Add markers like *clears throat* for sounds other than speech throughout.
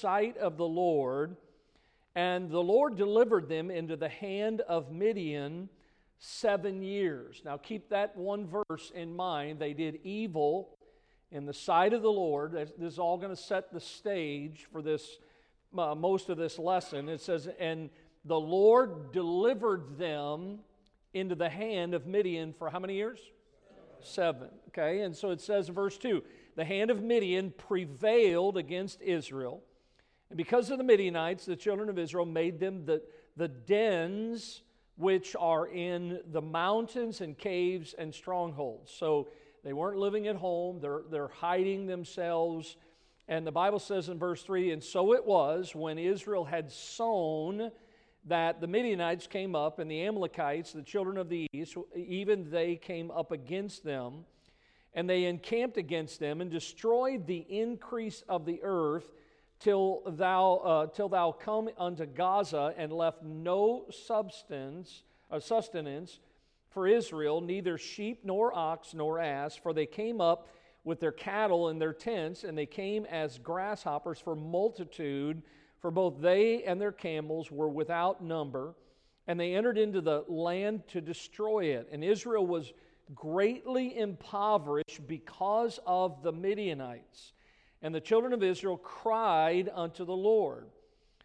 sight of the Lord. And the Lord delivered them into the hand of Midian seven years. Now keep that one verse in mind. They did evil in the sight of the Lord. This is all going to set the stage for this, uh, most of this lesson. It says, And the Lord delivered them into the hand of Midian for how many years? Seven. Okay, and so it says verse 2 the hand of Midian prevailed against Israel. And because of the Midianites, the children of Israel made them the, the dens which are in the mountains and caves and strongholds. So they weren't living at home, they're, they're hiding themselves. And the Bible says in verse 3 And so it was when Israel had sown that the Midianites came up, and the Amalekites, the children of the east, even they came up against them, and they encamped against them and destroyed the increase of the earth till thou, uh, till thou come unto Gaza and left no substance, uh, sustenance for Israel, neither sheep nor ox nor ass, for they came up with their cattle and their tents, and they came as grasshoppers for multitude for both they and their camels were without number, and they entered into the land to destroy it. And Israel was greatly impoverished because of the Midianites. And the children of Israel cried unto the Lord.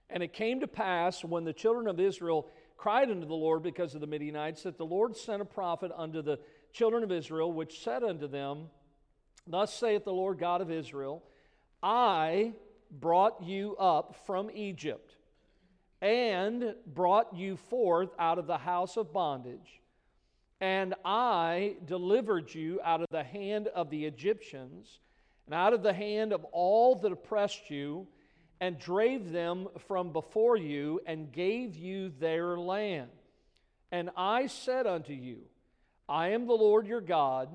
And it came to pass when the children of Israel cried unto the Lord because of the Midianites that the Lord sent a prophet unto the children of Israel, which said unto them, Thus saith the Lord God of Israel, I brought you up from Egypt and brought you forth out of the house of bondage. And I delivered you out of the hand of the Egyptians and out of the hand of all that oppressed you, and drave them from before you, and gave you their land. And I said unto you, I am the Lord your God.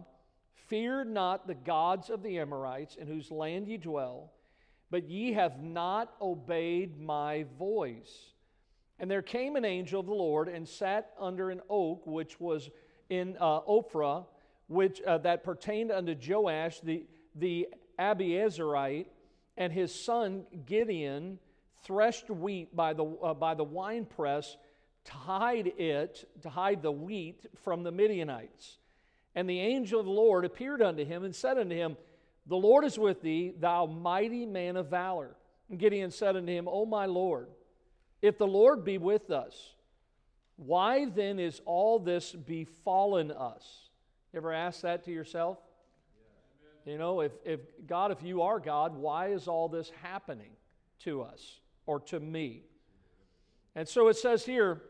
Fear not the gods of the Amorites, in whose land ye dwell but ye have not obeyed my voice. And there came an angel of the Lord and sat under an oak which was in uh, Ophrah, which uh, that pertained unto Joash the the Abiezrite, and his son Gideon threshed wheat by the uh, by the winepress to hide it to hide the wheat from the Midianites. And the angel of the Lord appeared unto him and said unto him, the Lord is with thee, thou mighty man of valor. And Gideon said unto him, O my Lord, if the Lord be with us, why then is all this befallen us? You ever ask that to yourself? You know, if, if God, if you are God, why is all this happening to us or to me? And so it says here,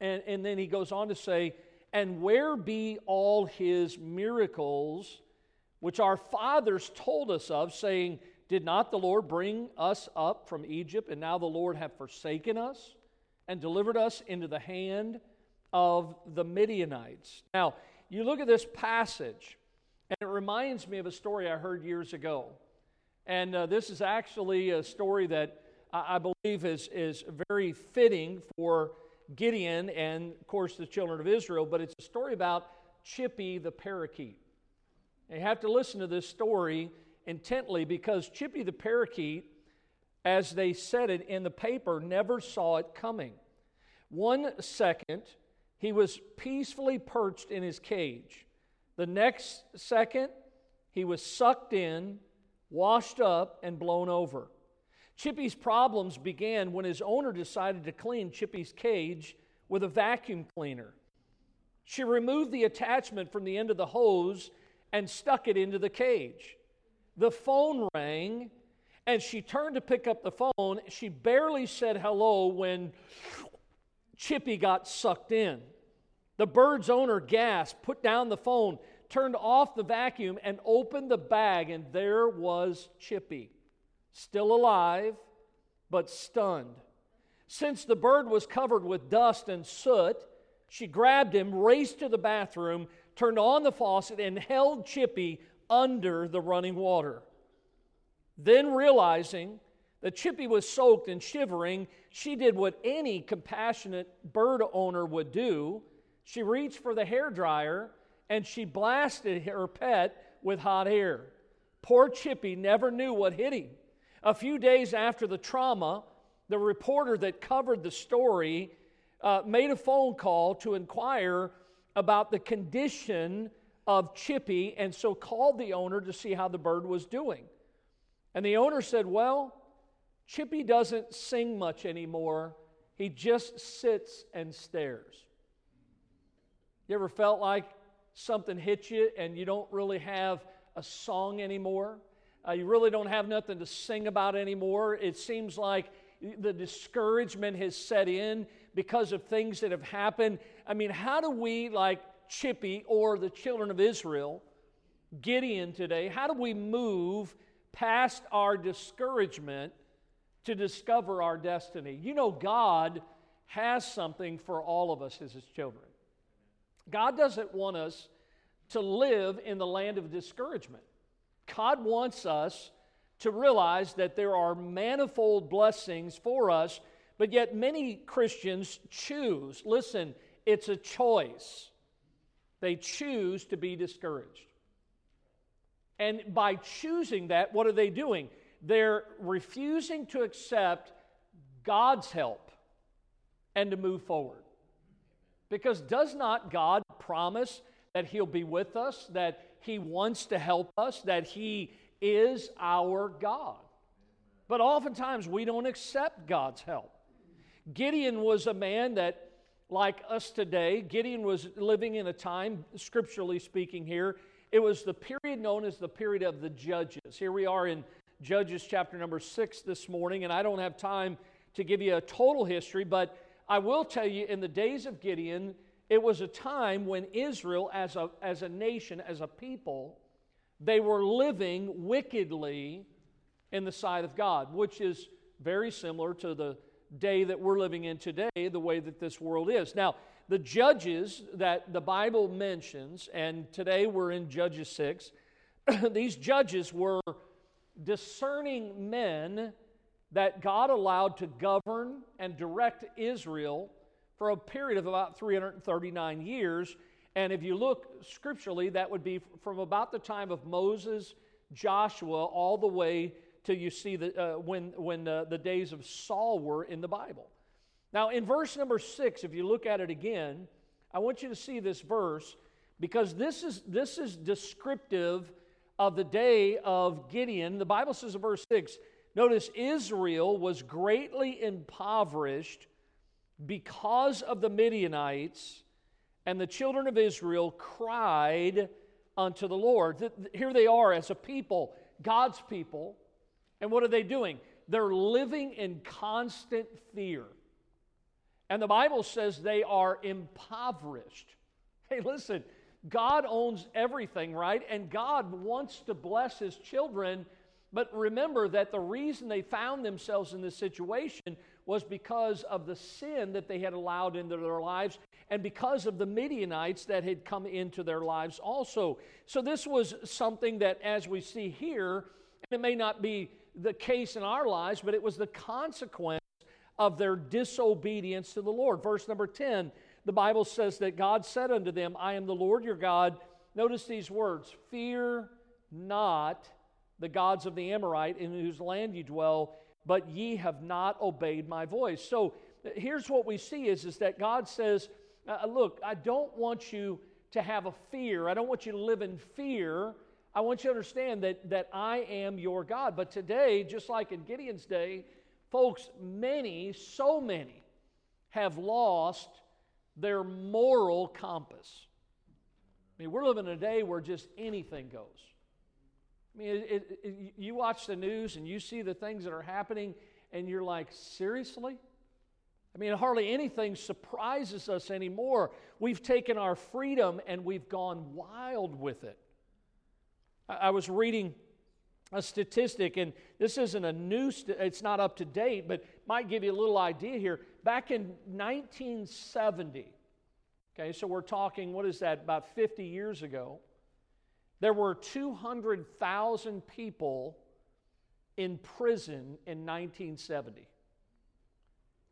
and, and then he goes on to say, And where be all his miracles which our fathers told us of, saying, Did not the Lord bring us up from Egypt, and now the Lord hath forsaken us and delivered us into the hand of the Midianites? Now, you look at this passage, and it reminds me of a story I heard years ago. And uh, this is actually a story that I, I believe is, is very fitting for Gideon and, of course, the children of Israel, but it's a story about Chippy the parakeet. And you have to listen to this story intently because Chippy the parakeet, as they said it in the paper, never saw it coming. One second, he was peacefully perched in his cage. The next second, he was sucked in, washed up, and blown over. Chippy's problems began when his owner decided to clean Chippy's cage with a vacuum cleaner. She removed the attachment from the end of the hose and stuck it into the cage. The phone rang, and she turned to pick up the phone. She barely said hello when Chippy got sucked in. The bird's owner gasped, put down the phone, turned off the vacuum, and opened the bag, and there was Chippy, still alive, but stunned. Since the bird was covered with dust and soot, she grabbed him, raced to the bathroom, turned on the faucet, and held Chippy under the running water. Then, realizing that Chippy was soaked and shivering, she did what any compassionate bird owner would do. She reached for the hair dryer and she blasted her pet with hot air. Poor Chippy never knew what hit him. A few days after the trauma, the reporter that covered the story uh, made a phone call to inquire about the condition of Chippy and so called the owner to see how the bird was doing. And the owner said, Well, Chippy doesn't sing much anymore. He just sits and stares. You ever felt like something hit you and you don't really have a song anymore? Uh, you really don't have nothing to sing about anymore. It seems like the discouragement has set in because of things that have happened. I mean, how do we, like Chippy or the children of Israel, Gideon today, how do we move past our discouragement to discover our destiny? You know, God has something for all of us as His children. God doesn't want us to live in the land of discouragement. God wants us to realize that there are manifold blessings for us, but yet many Christians choose, listen, it's a choice. They choose to be discouraged. And by choosing that, what are they doing? They're refusing to accept God's help and to move forward. Because does not God promise that He'll be with us, that He wants to help us, that He is our God? But oftentimes we don't accept God's help. Gideon was a man that, like us today, Gideon was living in a time, scripturally speaking, here, it was the period known as the period of the judges. Here we are in Judges chapter number six this morning, and I don't have time to give you a total history, but I will tell you in the days of Gideon, it was a time when Israel, as a, as a nation, as a people, they were living wickedly in the sight of God, which is very similar to the day that we're living in today, the way that this world is. Now, the judges that the Bible mentions, and today we're in Judges 6, *clears throat* these judges were discerning men that God allowed to govern and direct Israel for a period of about 339 years. And if you look scripturally, that would be from about the time of Moses, Joshua, all the way till you see the, uh, when, when uh, the days of Saul were in the Bible. Now, in verse number six, if you look at it again, I want you to see this verse because this is, this is descriptive of the day of Gideon. The Bible says in verse 6 notice Israel was greatly impoverished because of the Midianites, and the children of Israel cried unto the Lord. Here they are as a people, God's people, and what are they doing? They're living in constant fear. And the Bible says they are impoverished. Hey, listen, God owns everything, right? And God wants to bless his children. But remember that the reason they found themselves in this situation was because of the sin that they had allowed into their lives and because of the Midianites that had come into their lives also. So, this was something that, as we see here, and it may not be the case in our lives, but it was the consequence of their disobedience to the Lord. Verse number 10, the Bible says that God said unto them, I am the Lord your God. Notice these words Fear not the gods of the Amorite in whose land you dwell, but ye have not obeyed my voice. So here's what we see is, is that God says, uh, Look, I don't want you to have a fear. I don't want you to live in fear. I want you to understand that, that I am your God. But today, just like in Gideon's day, folks, many, so many, have lost their moral compass. I mean, we're living in a day where just anything goes. I mean, it, it, it, you watch the news and you see the things that are happening, and you're like, seriously? I mean, hardly anything surprises us anymore. We've taken our freedom and we've gone wild with it. I was reading a statistic, and this isn't a new, st- it's not up to date, but might give you a little idea here. Back in 1970, okay, so we're talking, what is that, about 50 years ago, there were 200,000 people in prison in 1970.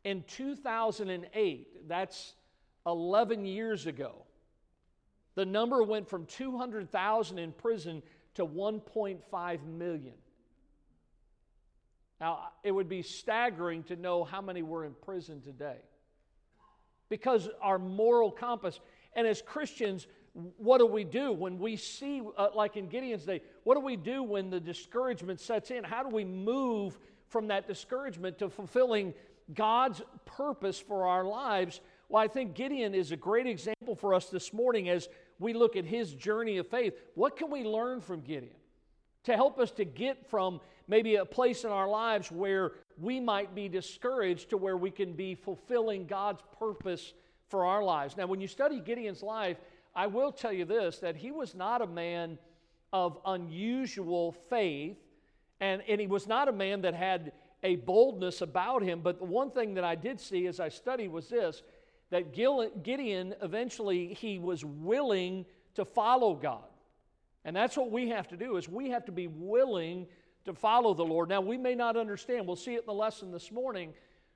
In 2008, that's 11 years ago, the number went from 200,000 in prison to 1.5 million. Now, it would be staggering to know how many were in prison today. Because our moral compass, and as Christians, what do we do when we see, uh, like in Gideon's day, what do we do when the discouragement sets in? How do we move from that discouragement to fulfilling God's purpose for our lives? Well, I think Gideon is a great example for us this morning as we look at his journey of faith. What can we learn from Gideon to help us to get from maybe a place in our lives where we might be discouraged to where we can be fulfilling God's purpose for our lives? Now, when you study Gideon's life, I will tell you this that he was not a man of unusual faith, and, and he was not a man that had a boldness about him. But the one thing that I did see as I studied was this that Gideon eventually he was willing to follow God. And that's what we have to do is we have to be willing to follow the Lord. Now we may not understand. We'll see it in the lesson this morning,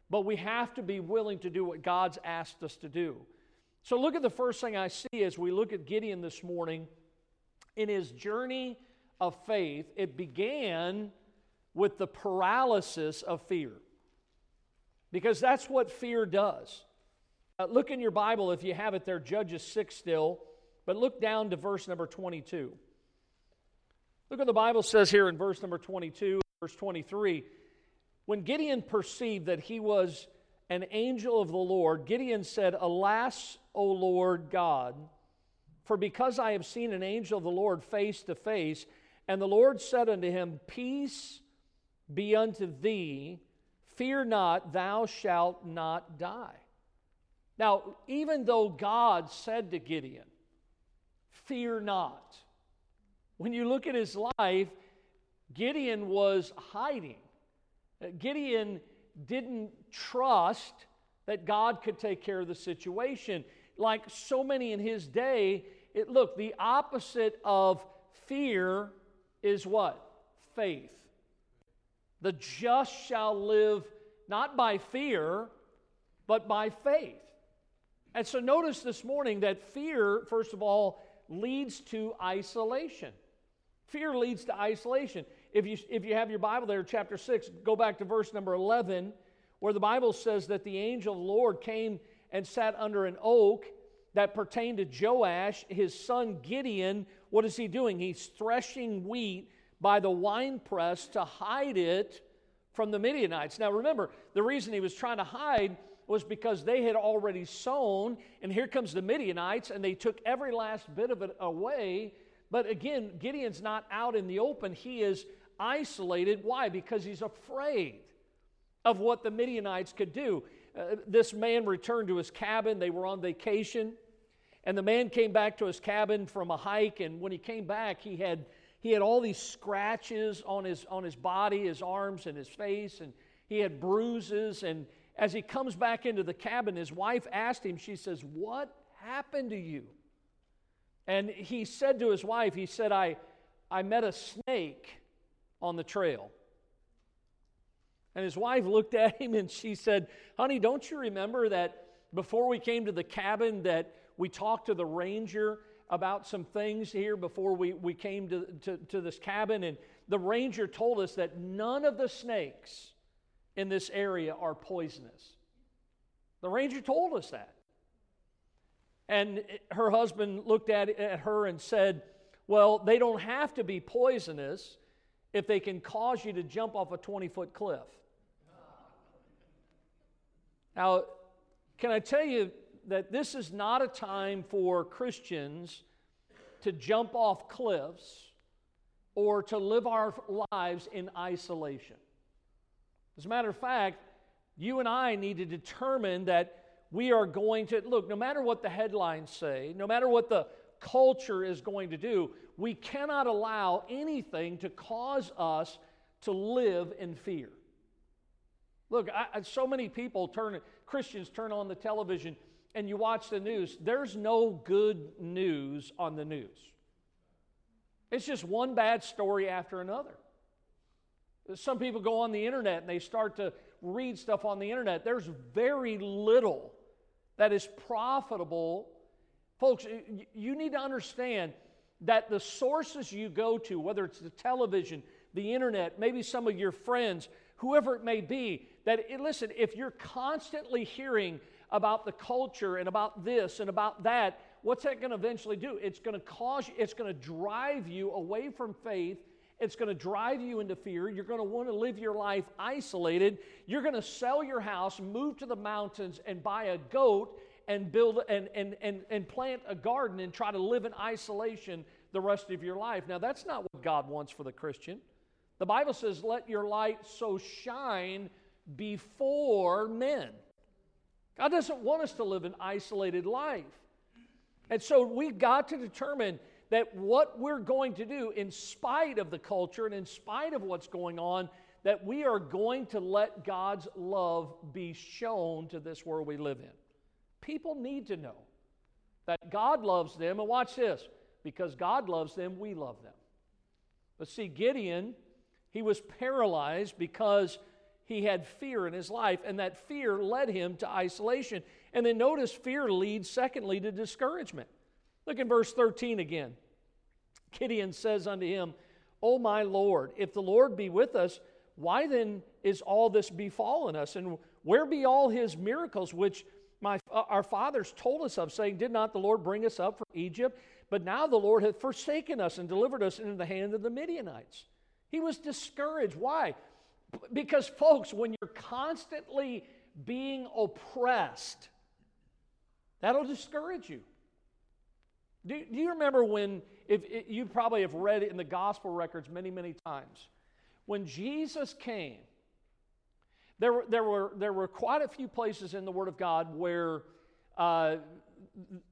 but we have to be willing to do what God's asked us to do. So look at the first thing I see as we look at Gideon this morning. In his journey of faith, it began with the paralysis of fear. Because that's what fear does. Uh, look in your Bible if you have it there, Judges 6 still, but look down to verse number 22. Look what the Bible says here in verse number 22, verse 23. When Gideon perceived that he was an angel of the Lord, Gideon said, Alas, O Lord God, for because I have seen an angel of the Lord face to face, and the Lord said unto him, Peace be unto thee, fear not, thou shalt not die. Now, even though God said to Gideon, Fear not, when you look at his life, Gideon was hiding. Gideon didn't trust that God could take care of the situation. Like so many in his day, it, look, the opposite of fear is what? Faith. The just shall live not by fear, but by faith. And so notice this morning that fear, first of all, leads to isolation. Fear leads to isolation. If you, if you have your Bible there, chapter 6, go back to verse number 11, where the Bible says that the angel of the Lord came and sat under an oak that pertained to Joash, his son Gideon. What is he doing? He's threshing wheat by the winepress to hide it from the Midianites. Now remember, the reason he was trying to hide was because they had already sown, and here comes the Midianites, and they took every last bit of it away but again, Gideon's not out in the open. He is isolated. Why? Because he's afraid of what the Midianites could do. Uh, this man returned to his cabin. They were on vacation. And the man came back to his cabin from a hike. And when he came back, he had, he had all these scratches on his, on his body, his arms, and his face. And he had bruises. And as he comes back into the cabin, his wife asked him, she says, What happened to you? And he said to his wife, he said, I, I met a snake on the trail. And his wife looked at him and she said, Honey, don't you remember that before we came to the cabin that we talked to the ranger about some things here before we, we came to, to, to this cabin? And the ranger told us that none of the snakes in this area are poisonous. The ranger told us that. And her husband looked at, at her and said, Well, they don't have to be poisonous if they can cause you to jump off a 20 foot cliff. Now, can I tell you that this is not a time for Christians to jump off cliffs or to live our lives in isolation? As a matter of fact, you and I need to determine that we are going to look, no matter what the headlines say, no matter what the culture is going to do, we cannot allow anything to cause us to live in fear. Look, I, so many people turn, Christians turn on the television and you watch the news. There's no good news on the news. It's just one bad story after another. Some people go on the internet and they start to read stuff on the internet. There's very little that is profitable. Folks, you need to understand that the sources you go to, whether it's the television, the internet, maybe some of your friends whoever it may be, that, listen, if you're constantly hearing about the culture and about this and about that, what's that going to eventually do? It's going to cause, it's going to drive you away from faith. It's going to drive you into fear. You're going to want to live your life isolated. You're going to sell your house, move to the mountains, and buy a goat and build and, and, and, and plant a garden and try to live in isolation the rest of your life. Now, that's not what God wants for the Christian. The Bible says, Let your light so shine before men. God doesn't want us to live an isolated life. And so we've got to determine that what we're going to do, in spite of the culture and in spite of what's going on, that we are going to let God's love be shown to this world we live in. People need to know that God loves them. And watch this because God loves them, we love them. But see, Gideon, he was paralyzed because he had fear in his life, and that fear led him to isolation. And then notice fear leads, secondly, to discouragement. Look in verse 13 again. Gideon says unto him, O my Lord, if the Lord be with us, why then is all this befallen us? And where be all his miracles which my, uh, our fathers told us of, saying, Did not the Lord bring us up from Egypt? But now the Lord hath forsaken us and delivered us into the hand of the Midianites. He was discouraged. Why? Because, folks, when you're constantly being oppressed, that'll discourage you. Do, do you remember when, if, if, you probably have read it in the gospel records many, many times, when Jesus came, there were, there were, there were quite a few places in the Word of God where uh,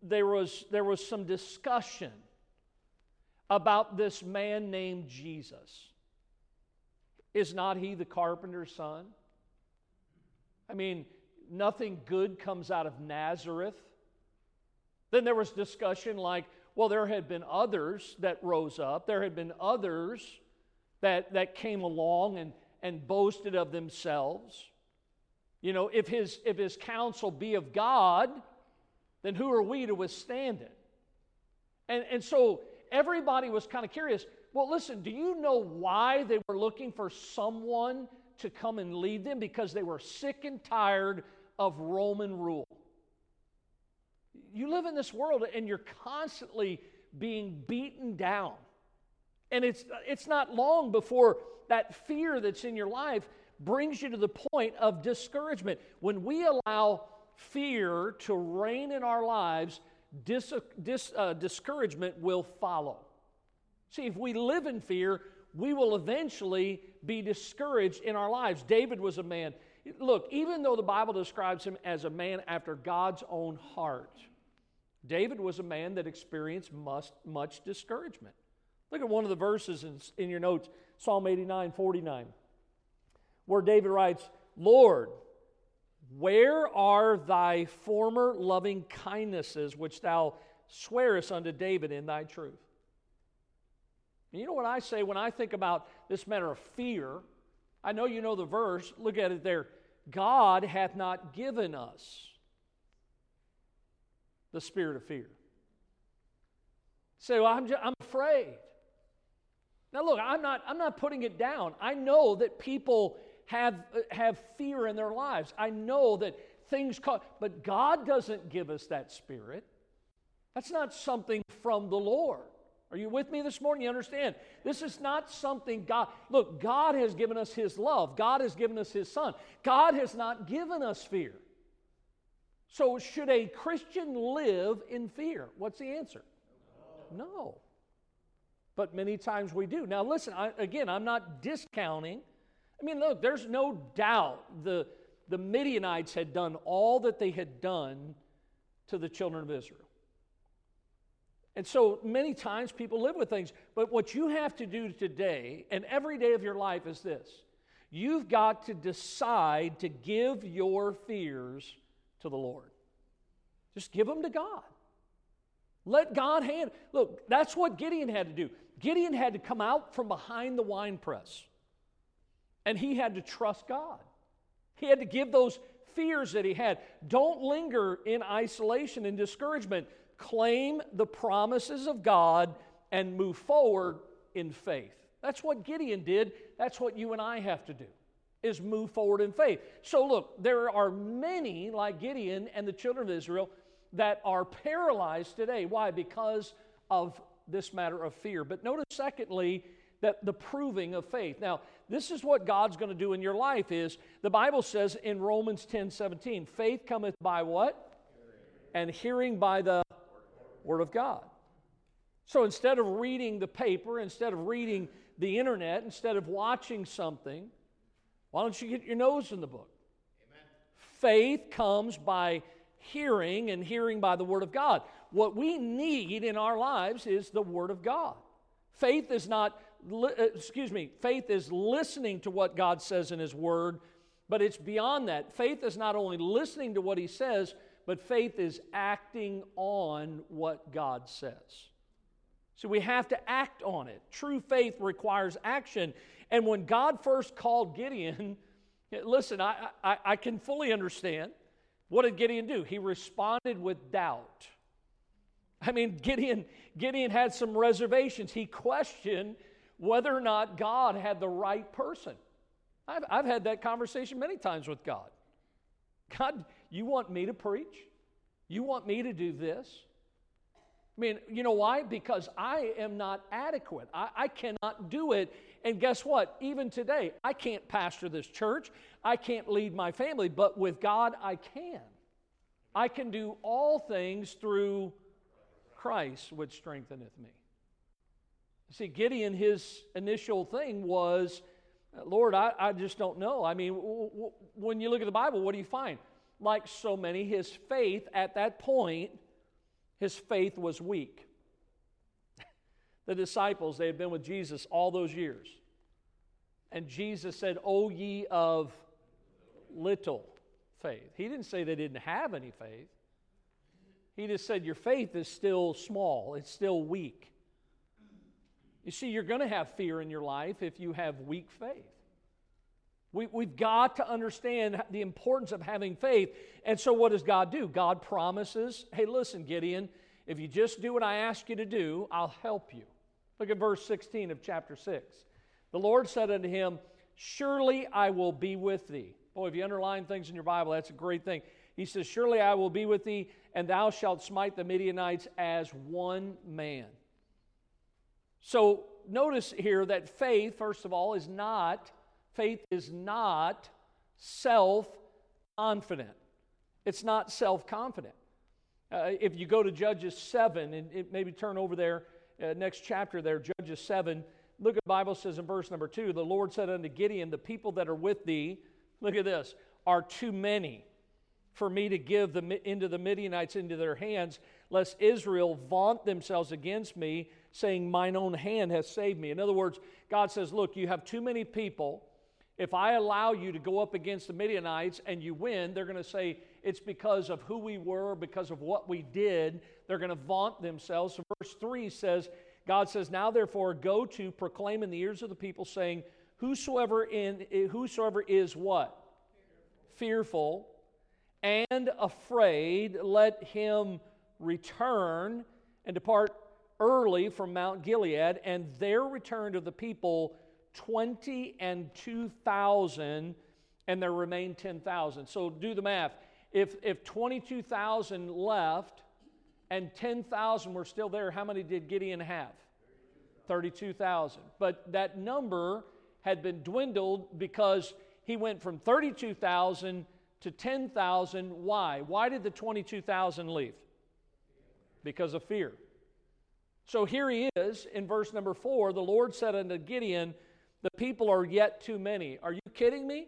there, was, there was some discussion about this man named Jesus. Is not he the carpenter's son? I mean, nothing good comes out of Nazareth. Then there was discussion like, well, there had been others that rose up, there had been others that, that came along and, and boasted of themselves. You know, if his, if his counsel be of God, then who are we to withstand it? And, and so everybody was kind of curious well, listen, do you know why they were looking for someone to come and lead them? Because they were sick and tired of Roman rule. You live in this world and you're constantly being beaten down. And it's, it's not long before that fear that's in your life brings you to the point of discouragement. When we allow fear to reign in our lives, dis, dis, uh, discouragement will follow. See, if we live in fear, we will eventually be discouraged in our lives. David was a man. Look, even though the Bible describes him as a man after God's own heart, David was a man that experienced much, much discouragement. Look at one of the verses in, in your notes Psalm 89 49, where David writes, Lord, where are thy former loving kindnesses which thou swearest unto David in thy truth? And you know what I say when I think about this matter of fear? I know you know the verse. Look at it there. God hath not given us the spirit of fear. Say, well, I'm, just, I'm afraid. Now, look, I'm not, I'm not putting it down. I know that people have, uh, have fear in their lives. I know that things cause, but God doesn't give us that spirit. That's not something from the Lord. Are you with me this morning? You understand? This is not something God, look, God has given us His love. God has given us His Son. God has not given us fear. So, should a Christian live in fear? What's the answer? No. But many times we do. Now, listen, I, again, I'm not discounting. I mean, look, there's no doubt the, the Midianites had done all that they had done to the children of Israel. And so many times people live with things. But what you have to do today and every day of your life is this you've got to decide to give your fears to the Lord. Just give them to God. Let God hand. Look, that's what Gideon had to do. Gideon had to come out from behind the wine press and he had to trust God. He had to give those fears that he had. Don't linger in isolation and discouragement claim the promises of God and move forward in faith. That's what Gideon did. That's what you and I have to do. is move forward in faith. So, look, there are many, like Gideon and the children of Israel, that are paralyzed today. Why? Because of this matter of fear. But notice, secondly, that the proving of faith. Now, this is what God's going to do in your life is the Bible says in Romans 10 17, faith cometh by what? And hearing by the Word of God. So instead of reading the paper, instead of reading the internet, instead of watching something, why don't you get your nose in the book? Amen. Faith comes by hearing, and hearing by the Word of God. What we need in our lives is the Word of God. Faith is not, uh, excuse me, faith is listening to what God says in His Word, but it's beyond that. Faith is not only listening to what He says, but faith is acting on what God says. So we have to act on it. True faith requires action. And when God first called Gideon, *laughs* listen, I, I, I, can fully understand. What did Gideon do? He responded with doubt. I mean, Gideon, Gideon had some reservations. He questioned whether or not God had the right person. I've, I've had that conversation many times with God. God, you want me to preach? You want me to do this? I mean, you know why? Because I am not adequate. I, I, cannot do it. And guess what? Even today, I can't pastor this church. I can't lead my family, but with God, I can. I can do all things through Christ, which strengtheneth me. See, Gideon, his initial thing was, Lord, I, I just don't know. I mean, w- w- when you look at the Bible, what do you find? Like so many, his faith at that point his faith was weak. The disciples, they had been with Jesus all those years. And Jesus said, O ye of little faith. He didn't say they didn't have any faith. He just said, Your faith is still small, it's still weak. You see, you're going to have fear in your life if you have weak faith. We, we've got to understand the importance of having faith. And so, what does God do? God promises, hey, listen, Gideon, if you just do what I ask you to do, I'll help you. Look at verse 16 of chapter 6. The Lord said unto him, Surely I will be with thee. Boy, if you underline things in your Bible, that's a great thing. He says, Surely I will be with thee, and thou shalt smite the Midianites as one man. So notice here that faith, first of all, is not Faith is not self confident. It's not self confident. Uh, if you go to Judges 7, and it, maybe turn over there, uh, next chapter there, Judges 7, look at the Bible says in verse number 2 The Lord said unto Gideon, The people that are with thee, look at this, are too many for me to give them into the Midianites into their hands, lest Israel vaunt themselves against me, saying, Mine own hand has saved me. In other words, God says, Look, you have too many people. If I allow you to go up against the Midianites and you win, they're going to say it's because of who we were, because of what we did. They're going to vaunt themselves. So verse 3 says, God says, Now therefore go to proclaim in the ears of the people, saying, Whosoever in eh, whosoever is what? Fearful, and afraid, let him return and depart early from Mount Gilead, and there return to the people 20 and 2,000, and there remained 10,000. So do the math. If, if 22,000 left and 10,000 were still there, how many did Gideon have? 32,000. But that number had been dwindled because he went from 32,000 to 10,000. Why? Why did the 22,000 leave? Because of fear. So here he is in verse number four. The Lord said unto Gideon, the people are yet too many. Are you kidding me?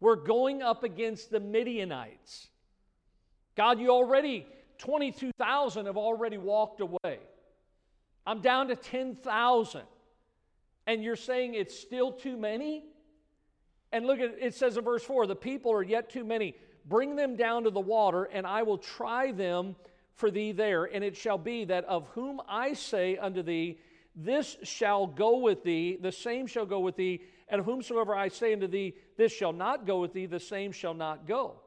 We're going up against the Midianites. God, you already, 22,000 have already walked away. I'm down to 10,000. And you're saying it's still too many? And look at it says in verse 4 the people are yet too many. Bring them down to the water, and I will try them for thee there. And it shall be that of whom I say unto thee, this shall go with thee, the same shall go with thee, and whomsoever I say unto thee, this shall not go with thee, the same shall not go.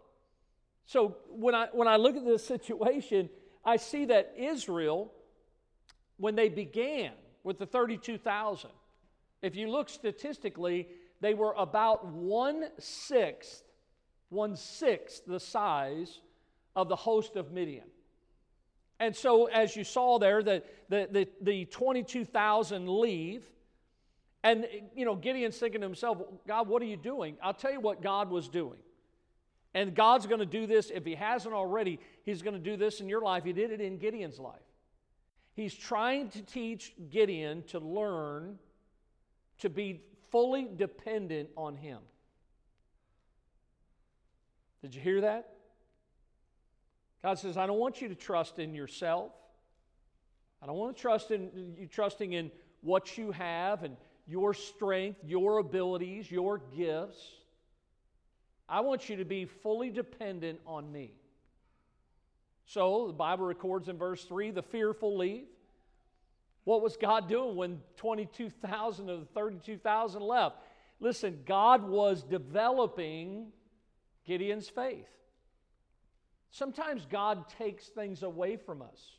So when I, when I look at this situation, I see that Israel, when they began with the 32,000, if you look statistically, they were about one sixth, one sixth the size of the host of Midian. And so, as you saw there, the, the, the, the 22,000 leave. And, you know, Gideon's thinking to himself, God, what are you doing? I'll tell you what God was doing. And God's going to do this. If He hasn't already, He's going to do this in your life. He did it in Gideon's life. He's trying to teach Gideon to learn to be fully dependent on Him. Did you hear that? God says, I don't want you to trust in yourself. I don't want to trust in you trusting in what you have and your strength, your abilities, your gifts. I want you to be fully dependent on me. So the Bible records in verse 3 the fearful leave. What was God doing when 22,000 of the 32,000 left? Listen, God was developing Gideon's faith. Sometimes God takes things away from us.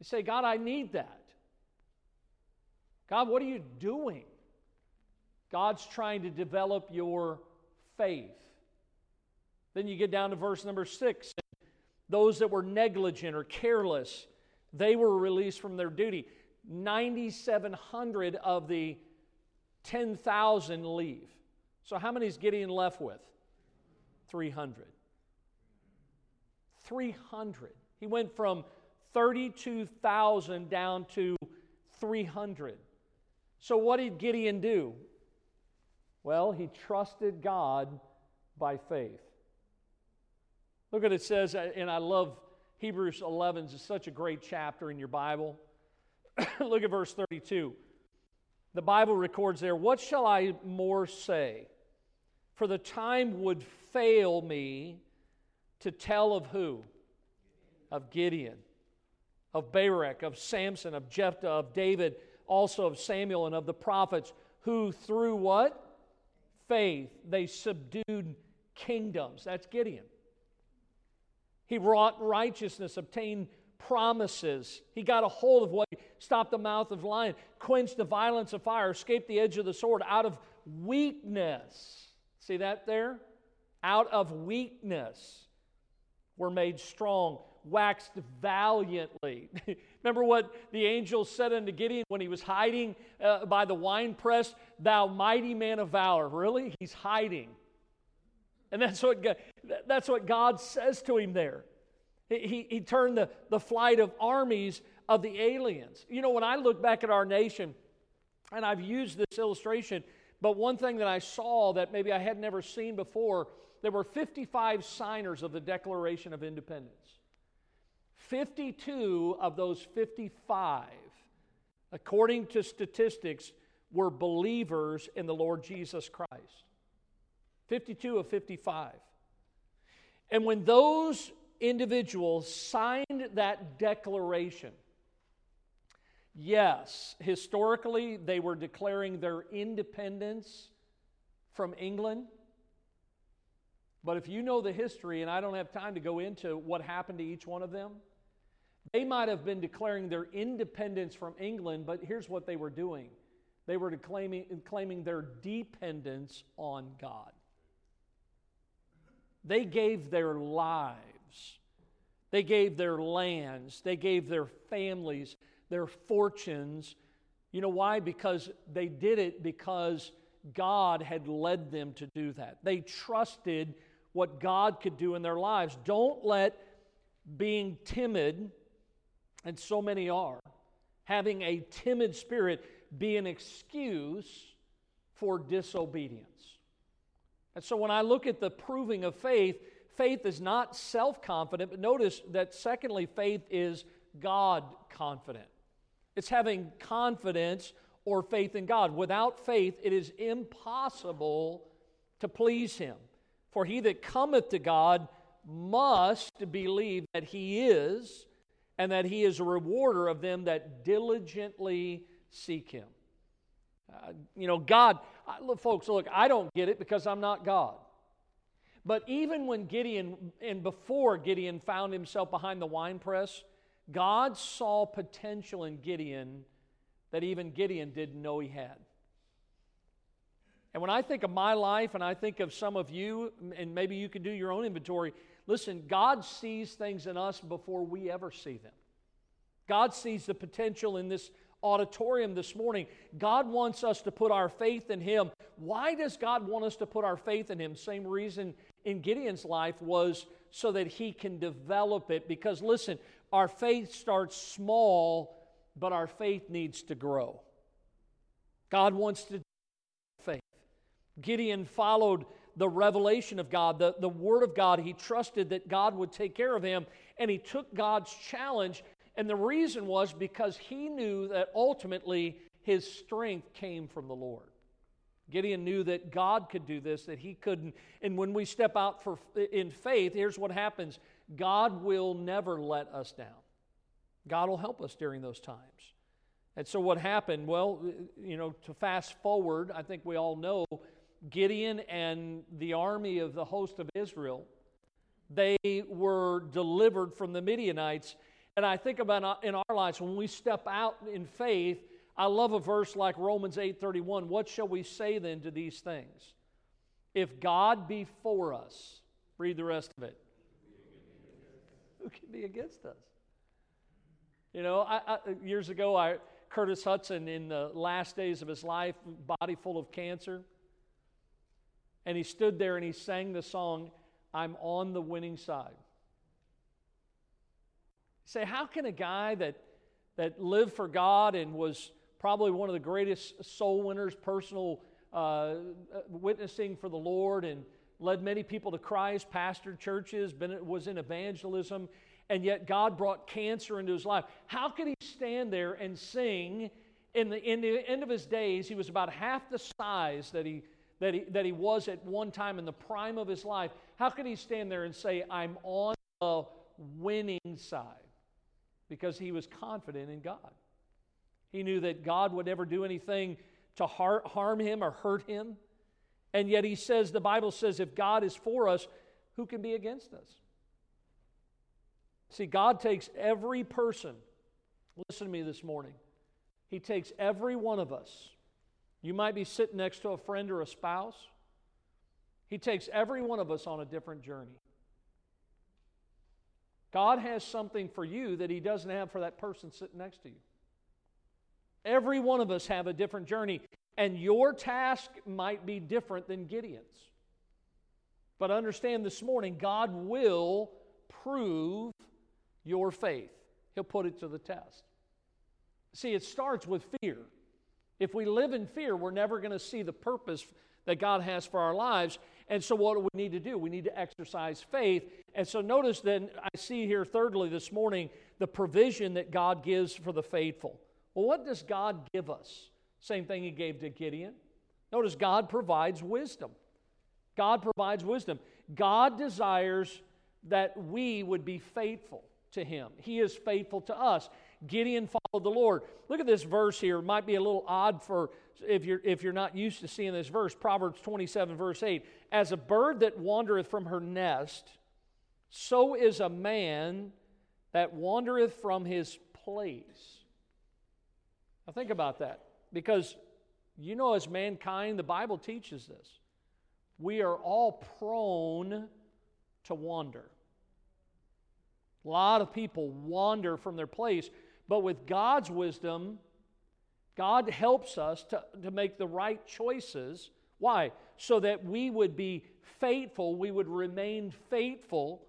You say, God, I need that. God, what are you doing? God's trying to develop your faith. Then you get down to verse number six. Those that were negligent or careless, they were released from their duty. 9,700 of the 10,000 leave. So, how many is Gideon left with? 300. 300. He went from 32,000 down to 300. So, what did Gideon do? Well, he trusted God by faith. Look what it says, uh, and I love Hebrews 11, it's such a great chapter in your Bible. *coughs* Look at verse 32. The Bible records there, What shall I more say? For the time would fail me to tell of who? Of Gideon, of Barak, of Samson, of Jephthah, of David, also of Samuel, and of the prophets, who through what? Faith, they subdued kingdoms. That's Gideon. He wrought righteousness, obtained promises. He got a hold of what stopped the mouth of lion, quenched the violence of fire, escaped the edge of the sword out of weakness. See that there? Out of weakness were made strong, waxed valiantly. *laughs* Remember what the angel said unto Gideon when he was hiding uh, by the winepress? Thou mighty man of valor. Really? He's hiding. And that's what God, that's what God says to him there. He, he turned the, the flight of armies of the aliens. You know, when I look back at our nation, and I've used this illustration, but one thing that I saw that maybe I had never seen before there were 55 signers of the Declaration of Independence. 52 of those 55, according to statistics, were believers in the Lord Jesus Christ. 52 of 55. And when those individuals signed that declaration, yes, historically they were declaring their independence from England. But if you know the history, and I don't have time to go into what happened to each one of them, they might have been declaring their independence from England, but here's what they were doing they were claiming, claiming their dependence on God. They gave their lives, they gave their lands, they gave their families, their fortunes. You know why? Because they did it because God had led them to do that. They trusted what God could do in their lives. Don't let being timid, and so many are, having a timid spirit be an excuse for disobedience. And so when I look at the proving of faith, faith is not self confident, but notice that secondly, faith is God confident. It's having confidence or faith in God. Without faith, it is impossible to please Him. For he that cometh to God must believe that he is, and that he is a rewarder of them that diligently seek him. Uh, you know, God, I, look, folks, look, I don't get it because I'm not God. But even when Gideon, and before Gideon found himself behind the winepress, God saw potential in Gideon that even Gideon didn't know he had. And when I think of my life and I think of some of you, and maybe you can do your own inventory, listen, God sees things in us before we ever see them. God sees the potential in this auditorium this morning. God wants us to put our faith in Him. Why does God want us to put our faith in Him? Same reason in Gideon's life was so that he can develop it. Because listen, our faith starts small, but our faith needs to grow. God wants to faith. Gideon followed the revelation of God, the, the Word of God. He trusted that God would take care of him, and he took God's challenge. And the reason was because he knew that ultimately his strength came from the Lord. Gideon knew that God could do this, that he couldn't. And when we step out for, in faith, here's what happens God will never let us down. God will help us during those times. And so, what happened? Well, you know, to fast forward, I think we all know Gideon and the army of the host of Israel, they were delivered from the Midianites. And I think about uh, in our lives, when we step out in faith, I love a verse like Romans 8:31. What shall we say then to these things? If God be for us, read the rest of it. Who can be against us? You know, I, I, years ago, I, Curtis Hutson, in the last days of his life, body full of cancer, and he stood there and he sang the song, I'm on the winning side. say, how can a guy that, that lived for God and was probably one of the greatest soul winners, personal uh, witnessing for the Lord, and led many people to Christ, pastored churches, been, was in evangelism, and yet God brought cancer into his life. How could he stand there and sing? In the, in the end of his days, he was about half the size that he, that, he, that he was at one time in the prime of his life. How could he stand there and say, I'm on the winning side? Because he was confident in God. He knew that God would never do anything to harm him or hurt him. And yet he says, the Bible says, if God is for us, who can be against us? See, God takes every person, listen to me this morning, He takes every one of us. You might be sitting next to a friend or a spouse. He takes every one of us on a different journey. God has something for you that He doesn't have for that person sitting next to you. Every one of us have a different journey, and your task might be different than Gideon's. But understand this morning, God will prove your faith. He'll put it to the test. See, it starts with fear. If we live in fear, we're never going to see the purpose that God has for our lives. And so, what do we need to do? We need to exercise faith. And so, notice then, I see here, thirdly, this morning, the provision that God gives for the faithful. Well, what does God give us? Same thing He gave to Gideon. Notice God provides wisdom. God provides wisdom. God desires that we would be faithful to Him. He is faithful to us. Gideon followed the Lord. Look at this verse here. It might be a little odd for if you're if you're not used to seeing this verse. Proverbs 27, verse 8. As a bird that wandereth from her nest, so is a man that wandereth from his place. Now, think about that because you know, as mankind, the Bible teaches this. We are all prone to wander. A lot of people wander from their place, but with God's wisdom, God helps us to, to make the right choices. Why? So that we would be faithful, we would remain faithful.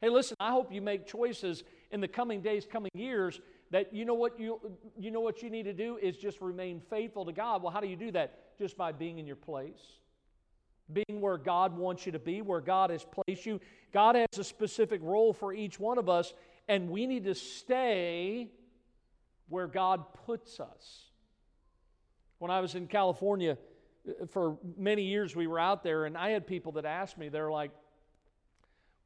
Hey, listen, I hope you make choices in the coming days, coming years that you know what you you know what you need to do is just remain faithful to God. Well, how do you do that? Just by being in your place. Being where God wants you to be, where God has placed you. God has a specific role for each one of us, and we need to stay where God puts us. When I was in California, uh, for many years we were out there, and I had people that asked me, they're like,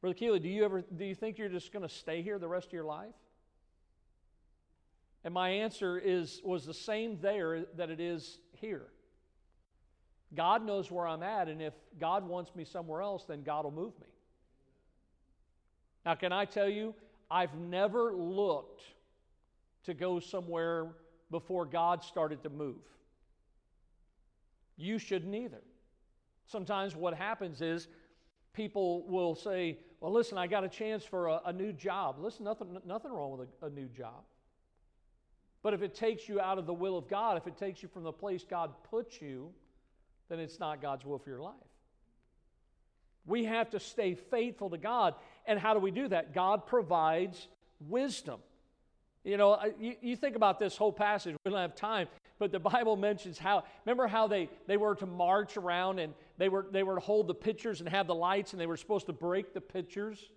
Brother Keeley, do you ever do you think you're just going to stay here the rest of your life? And my answer is was the same there that it is here. God knows where I'm at, and if God wants me somewhere else, then God will move me. Now, can I tell you, I've never looked to go somewhere before God started to move. You shouldn't either. Sometimes what happens is people will say, Well, listen, I got a chance for a, a new job. Listen, nothing, nothing wrong with a, a new job. But if it takes you out of the will of God, if it takes you from the place God puts you, then it's not God's will for your life. We have to stay faithful to God. And how do we do that? God provides wisdom. You know, you, you think about this whole passage, we don't have time, but the Bible mentions how, remember how they, they were to march around and they were, they were to hold the pitchers and have the lights and they were supposed to break the pitchers?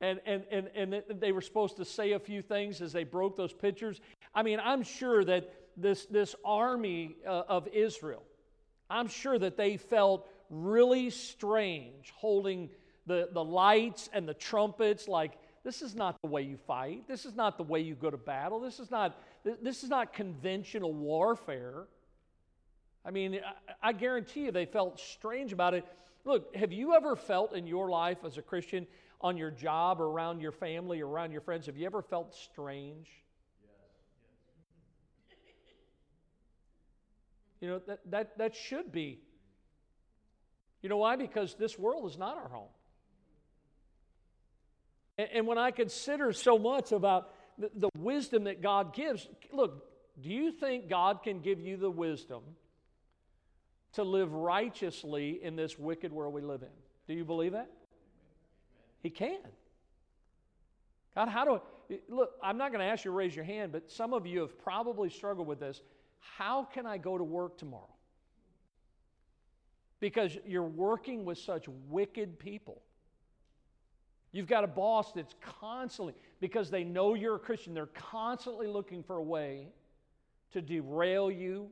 And, and, and, and they were supposed to say a few things as they broke those pitchers. I mean, I'm sure that this, this army uh, of Israel, I'm sure that they felt really strange holding the, the lights and the trumpets like this is not the way you fight. This is not the way you go to battle. This is not this is not conventional warfare. I mean i, guarantee you they felt strange about it. Look have you ever felt in your life as a christian on your job or around your family or around your friends have you ever felt strange? *laughs* You know that, that, that should be. You know why? Because this world is not our home. And, and when I consider so much about the, the wisdom that God gives, look, do you think God can give you the wisdom to live righteously in this wicked world we live in? Do you believe that? He can. God, how do I look? I'm not going to ask you to raise your hand, but some of you have probably struggled with this. How can I go to work tomorrow? because you're working with such wicked people. You've got a boss that's constantly, because they know you're a Christian, they're constantly looking for a way to derail you,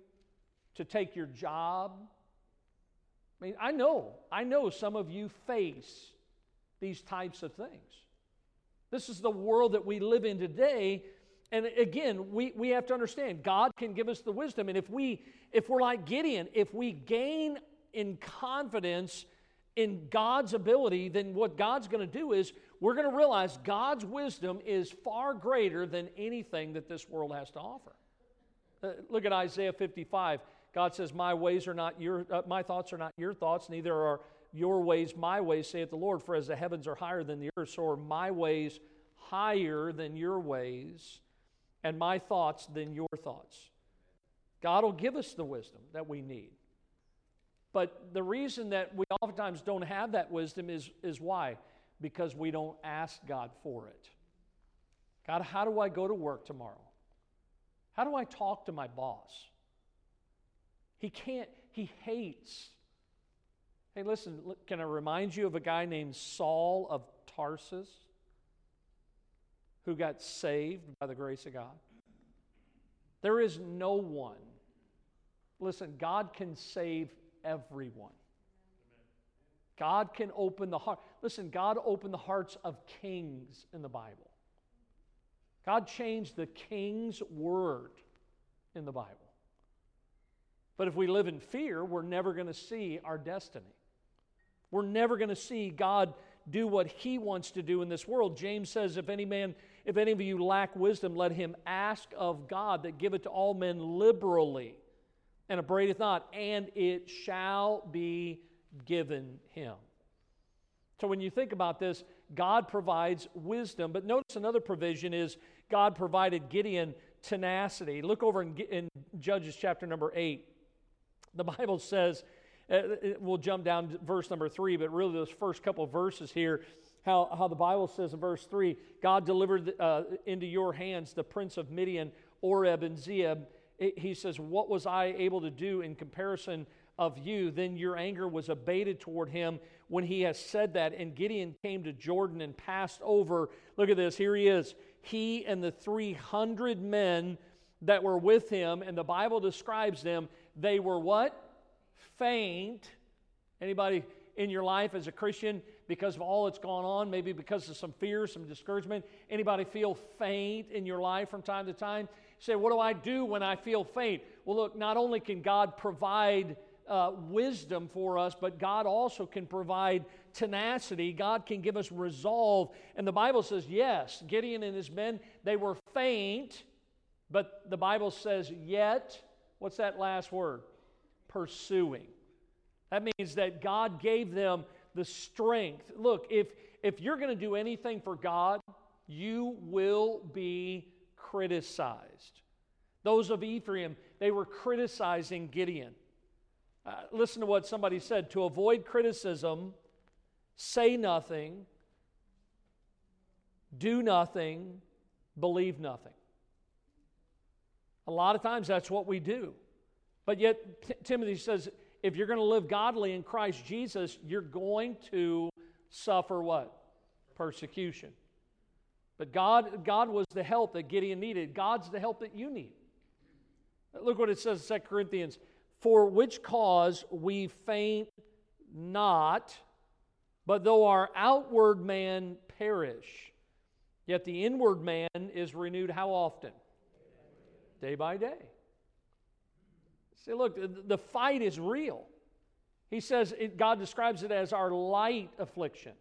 to take your job. I mean, I know, I know some of you face these types of things. This is the world that we live in today. And again, we, we have to understand God can give us the wisdom. And if we if we're like Gideon, if we gain in confidence in God's ability, then what God's going to do is we're going to realize God's wisdom is far greater than anything that this world has to offer. Uh, look at Isaiah 55. God says, "My ways are not your uh, my thoughts are not your thoughts, neither are your ways my ways," saith the Lord. For as the heavens are higher than the earth, so are my ways higher than your ways, and my thoughts than your thoughts. God will give us the wisdom that we need. But the reason that we oftentimes don't have that wisdom is, is why? Because we don't ask God for it. God, how do I go to work tomorrow? How do I talk to my boss? He can't, he hates. Hey, listen, can I remind you of a guy named Saul of Tarsus who got saved by the grace of God? There is no one. Listen, God can save everyone. God can open the heart. Listen, God opened the hearts of kings in the Bible. God changed the king's word in the Bible. But if we live in fear, we're never going to see our destiny. We're never going to see God do what he wants to do in this world. James says, if any man, if any of you lack wisdom, let him ask of God that give it to all men liberally and upbraideth not, and it shall be given him. So when you think about this, God provides wisdom. But notice another provision is God provided Gideon tenacity. Look over in, in Judges chapter number 8. The Bible says, uh, we'll jump down to verse number 3, but really those first couple verses here, how, how the Bible says in verse 3 God delivered uh, into your hands the prince of Midian, Oreb and Zeeb he says, What was I able to do in comparison of you? Then your anger was abated toward him when he has said that. And Gideon came to Jordan and passed over. Look at this. Here he is. He and the 300 men that were with him, and the Bible describes them, they were what? Faint. Anybody in your life as a Christian because of all that's gone on, maybe because of some fear, some discouragement? Anybody feel faint in your life from time to time? Say, What do I do when I feel faint? Well, look, not only can God provide uh, wisdom for us, but God also can provide tenacity. God can give us resolve. And the Bible says, yes, Gideon and his men, they were faint, but the Bible says, yet, what's that last word? Pursuing. That means that God gave them the strength. Look, if, if you're going to do anything for God, you will be criticized. Those of Ephraim, they were criticizing Gideon. Uh, listen to what somebody said to avoid criticism, say nothing, do nothing, believe nothing. A lot of times that's what we do. But yet, T- Timothy says if you're going to live godly in Christ Jesus, you're going to suffer what? Persecution. But God, God was the help that Gideon needed. God's the help that you need. Look what it says in 2 Corinthians For which cause we faint not, but though our outward man perish, yet the inward man is renewed how often? Day by day. See, look, the fight is real. He says, it, God describes it as our light affliction,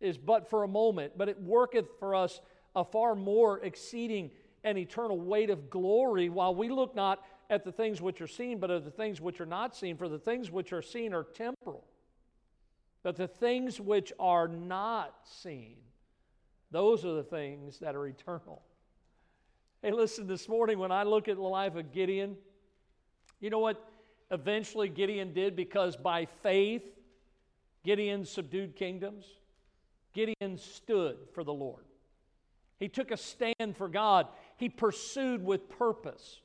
is but for a moment, but it worketh for us a far more exceeding and eternal weight of glory, while we look not at the things which are seen, but at the things which are not seen. For the things which are seen are temporal, but the things which are not seen, those are the things that are eternal. Hey, listen, this morning when I look at the life of Gideon, you know what eventually Gideon did? Because by faith, Gideon subdued kingdoms. Gideon stood for the Lord. He took a stand for God. He pursued with purpose.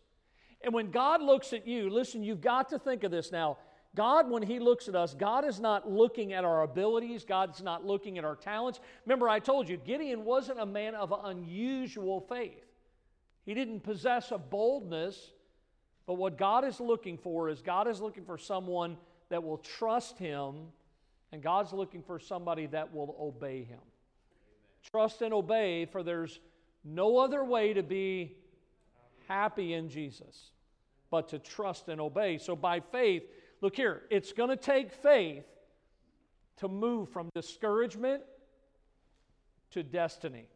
And when God looks at you, listen, you've got to think of this now. God, when He looks at us, God is not looking at our abilities, God's not looking at our talents. Remember, I told you, Gideon wasn't a man of unusual faith. He didn't possess a boldness but what God is looking for is God is looking for someone that will trust Him, and God's looking for somebody that will obey Him. Amen. Trust and obey, for there's no other way to be happy in Jesus but to trust and obey. So by faith, look here, it's going to take faith to move from discouragement to destiny.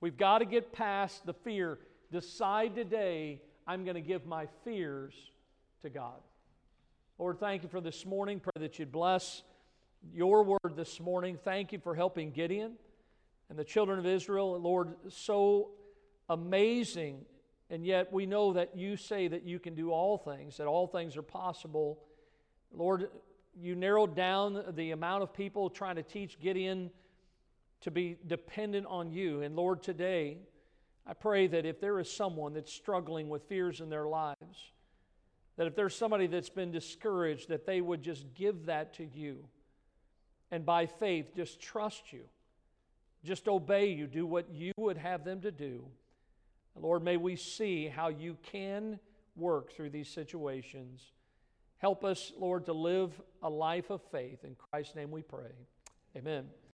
We've got to get past the fear. Decide today I'm going to give my fears to God. Lord, thank you for this morning. Pray that you'd bless your word this morning. Thank you for helping Gideon and the children of Israel. Lord, so amazing. And yet we know that you say that you can do all things, that all things are possible. Lord, you narrowed down the amount of people trying to teach Gideon to be dependent on you. And Lord, today, I pray that if there is someone that's struggling with fears in their lives, that if there's somebody that's been discouraged, that they would just give that to you. And by faith, just trust you. Just obey you. Do what you would have them to do. Lord, may we see how you can work through these situations. Help us, Lord, to live a life of faith. In Christ's name we pray. Amen.